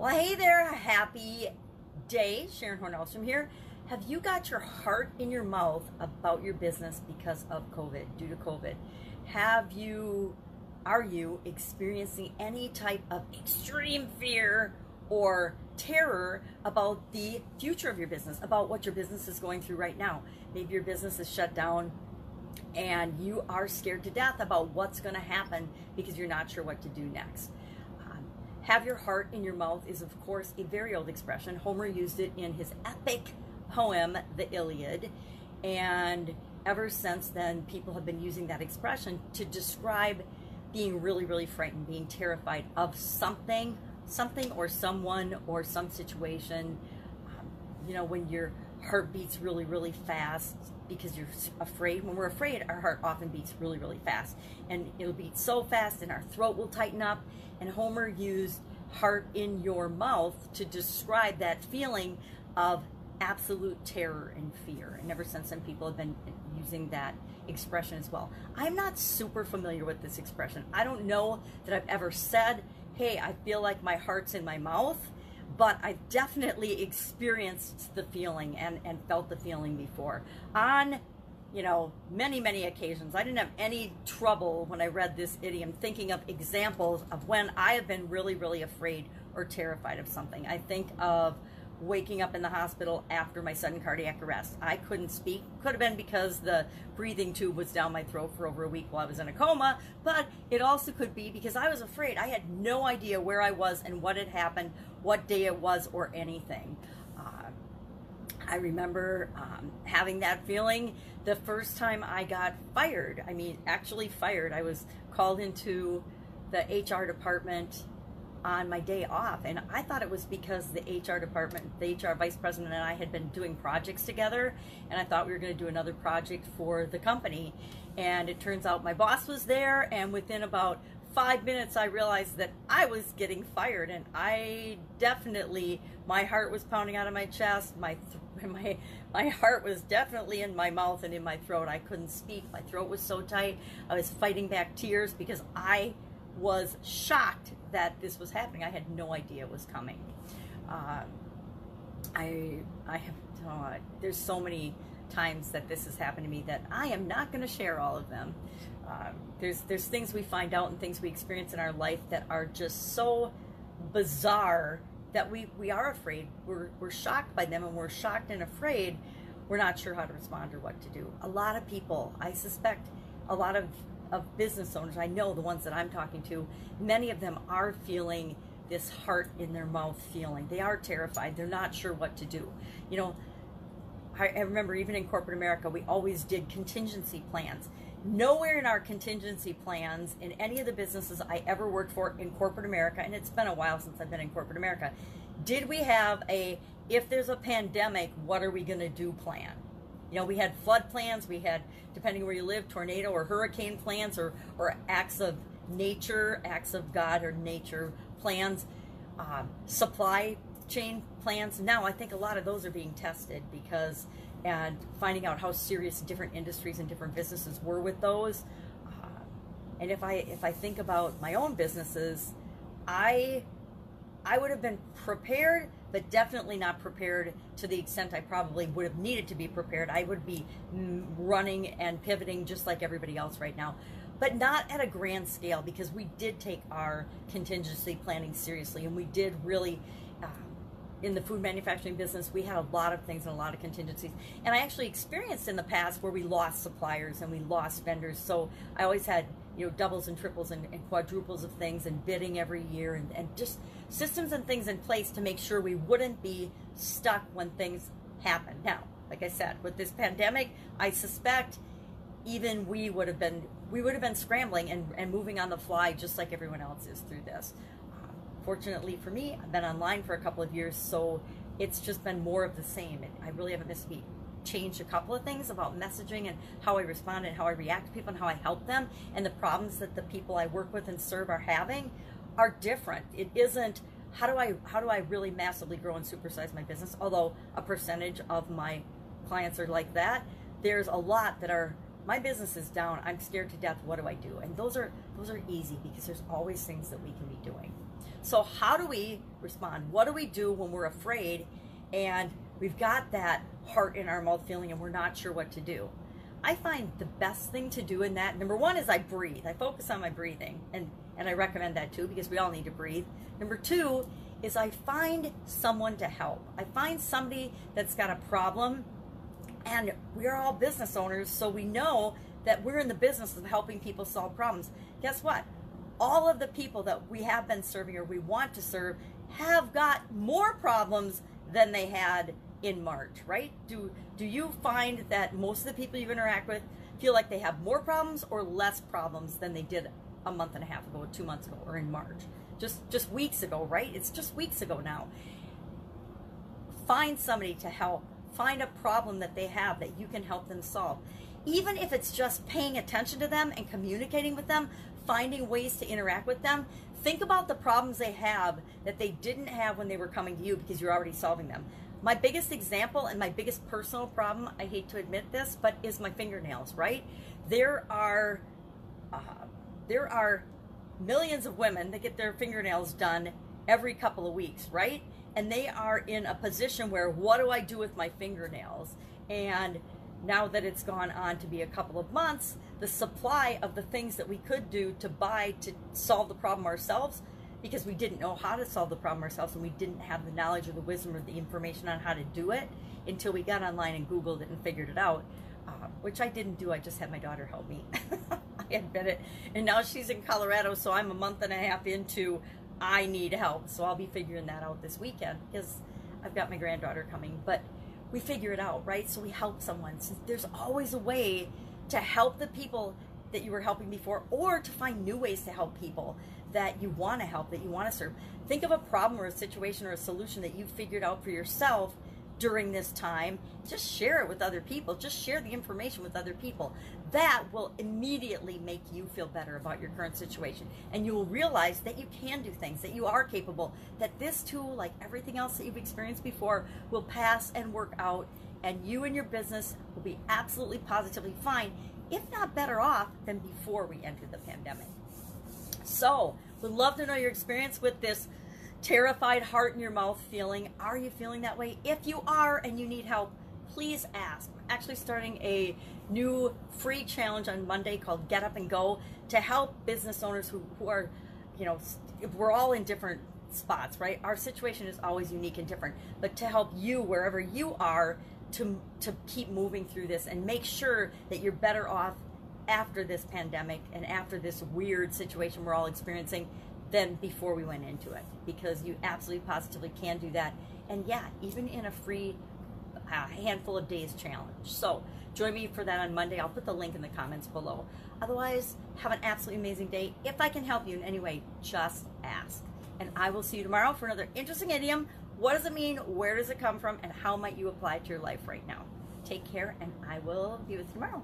Well, hey there, happy day. Sharon Hornellstrom here. Have you got your heart in your mouth about your business because of COVID, due to COVID? Have you, are you experiencing any type of extreme fear or terror about the future of your business, about what your business is going through right now? Maybe your business is shut down and you are scared to death about what's going to happen because you're not sure what to do next. Have your heart in your mouth is, of course, a very old expression. Homer used it in his epic poem, The Iliad. And ever since then, people have been using that expression to describe being really, really frightened, being terrified of something, something or someone or some situation. Um, you know, when your heart beats really, really fast because you're afraid. When we're afraid, our heart often beats really, really fast. And it'll beat so fast and our throat will tighten up. And Homer used heart in your mouth to describe that feeling of absolute terror and fear. And ever since then, people have been using that expression as well. I'm not super familiar with this expression. I don't know that I've ever said, hey, I feel like my heart's in my mouth but I've definitely experienced the feeling and, and felt the feeling before. On, you know, many, many occasions, I didn't have any trouble when I read this idiom thinking of examples of when I have been really, really afraid or terrified of something. I think of waking up in the hospital after my sudden cardiac arrest. I couldn't speak. Could have been because the breathing tube was down my throat for over a week while I was in a coma, but it also could be because I was afraid. I had no idea where I was and what had happened, what day it was, or anything. Uh, I remember um, having that feeling the first time I got fired. I mean, actually fired. I was called into the HR department on my day off. And I thought it was because the HR department, the HR vice president and I had been doing projects together. And I thought we were going to do another project for the company. And it turns out my boss was there. And within about five minutes, I realized that I was getting fired. And I definitely, my heart was pounding out of my chest. My, my, my heart was definitely in my mouth and in my throat. I couldn't speak. My throat was so tight. I was fighting back tears because I was shocked that this was happening. I had no idea it was coming. Uh, I I have uh, there's so many times that this has happened to me that I am not going to share all of them. Uh, there's there's things we find out and things we experience in our life that are just so bizarre that we we are afraid. We're we're shocked by them and we're shocked and afraid. We're not sure how to respond or what to do. A lot of people, I suspect, a lot of of business owners, I know the ones that I'm talking to, many of them are feeling this heart in their mouth feeling. They are terrified. They're not sure what to do. You know, I, I remember even in corporate America, we always did contingency plans. Nowhere in our contingency plans in any of the businesses I ever worked for in corporate America, and it's been a while since I've been in corporate America, did we have a if there's a pandemic, what are we going to do plan? You know, we had flood plans, we had, depending where you live, tornado or hurricane plans or, or acts of nature, acts of God or nature plans, um, supply chain plans. Now, I think a lot of those are being tested because, and finding out how serious different industries and different businesses were with those. Uh, and if I if I think about my own businesses, I I would have been prepared but definitely not prepared to the extent I probably would have needed to be prepared. I would be running and pivoting just like everybody else right now, but not at a grand scale because we did take our contingency planning seriously and we did really. Uh, in the food manufacturing business, we had a lot of things and a lot of contingencies. And I actually experienced in the past where we lost suppliers and we lost vendors. So I always had you know doubles and triples and, and quadruples of things and bidding every year and, and just systems and things in place to make sure we wouldn't be stuck when things happen now like i said with this pandemic i suspect even we would have been we would have been scrambling and, and moving on the fly just like everyone else is through this fortunately for me i've been online for a couple of years so it's just been more of the same i really haven't missed beat changed a couple of things about messaging and how I respond and how I react to people and how I help them and the problems that the people I work with and serve are having are different. It isn't how do I how do I really massively grow and supersize my business? Although a percentage of my clients are like that, there's a lot that are my business is down. I'm scared to death. What do I do? And those are those are easy because there's always things that we can be doing. So, how do we respond? What do we do when we're afraid and we've got that heart in our mouth feeling and we're not sure what to do? I find the best thing to do in that number one is I breathe. I focus on my breathing, and and I recommend that too because we all need to breathe. Number two is I find someone to help. I find somebody that's got a problem, and we're all business owners, so we know that we're in the business of helping people solve problems. Guess what? All of the people that we have been serving or we want to serve have got more problems than they had in March, right? Do do you find that most of the people you interact with feel like they have more problems or less problems than they did a month and a half ago, two months ago, or in March? Just just weeks ago, right? It's just weeks ago now. Find somebody to help. Find a problem that they have that you can help them solve. Even if it's just paying attention to them and communicating with them, finding ways to interact with them, think about the problems they have that they didn't have when they were coming to you because you're already solving them. My biggest example and my biggest personal problem, I hate to admit this, but is my fingernails, right? There are uh, there are millions of women that get their fingernails done every couple of weeks, right? And they are in a position where what do I do with my fingernails? And now that it's gone on to be a couple of months, the supply of the things that we could do to buy to solve the problem ourselves because we didn't know how to solve the problem ourselves and we didn't have the knowledge or the wisdom or the information on how to do it until we got online and Googled it and figured it out, uh, which I didn't do. I just had my daughter help me. I admit it. And now she's in Colorado, so I'm a month and a half into I need help. So I'll be figuring that out this weekend because I've got my granddaughter coming. But we figure it out, right? So we help someone. So there's always a way to help the people that you were helping before or to find new ways to help people that you want to help, that you want to serve. Think of a problem or a situation or a solution that you've figured out for yourself during this time. Just share it with other people. Just share the information with other people. That will immediately make you feel better about your current situation. And you will realize that you can do things, that you are capable, that this too, like everything else that you've experienced before, will pass and work out. And you and your business will be absolutely positively fine, if not better off than before we entered the pandemic. So, we'd love to know your experience with this terrified heart in your mouth feeling. Are you feeling that way? If you are and you need help, please ask. I'm actually starting a new free challenge on Monday called Get Up and Go to help business owners who, who are, you know, we're all in different spots, right? Our situation is always unique and different, but to help you wherever you are to to keep moving through this and make sure that you're better off after this pandemic and after this weird situation we're all experiencing than before we went into it because you absolutely positively can do that. And yeah even in a free uh, handful of days challenge. So join me for that on monday. I'll put the link in the comments below. Otherwise have an absolutely amazing day. If i can help you in any way just ask. And i will see you tomorrow for another interesting idiom. What does it mean? Where does it come from? And how might you apply it to your life right now? Take care and i will be with you tomorrow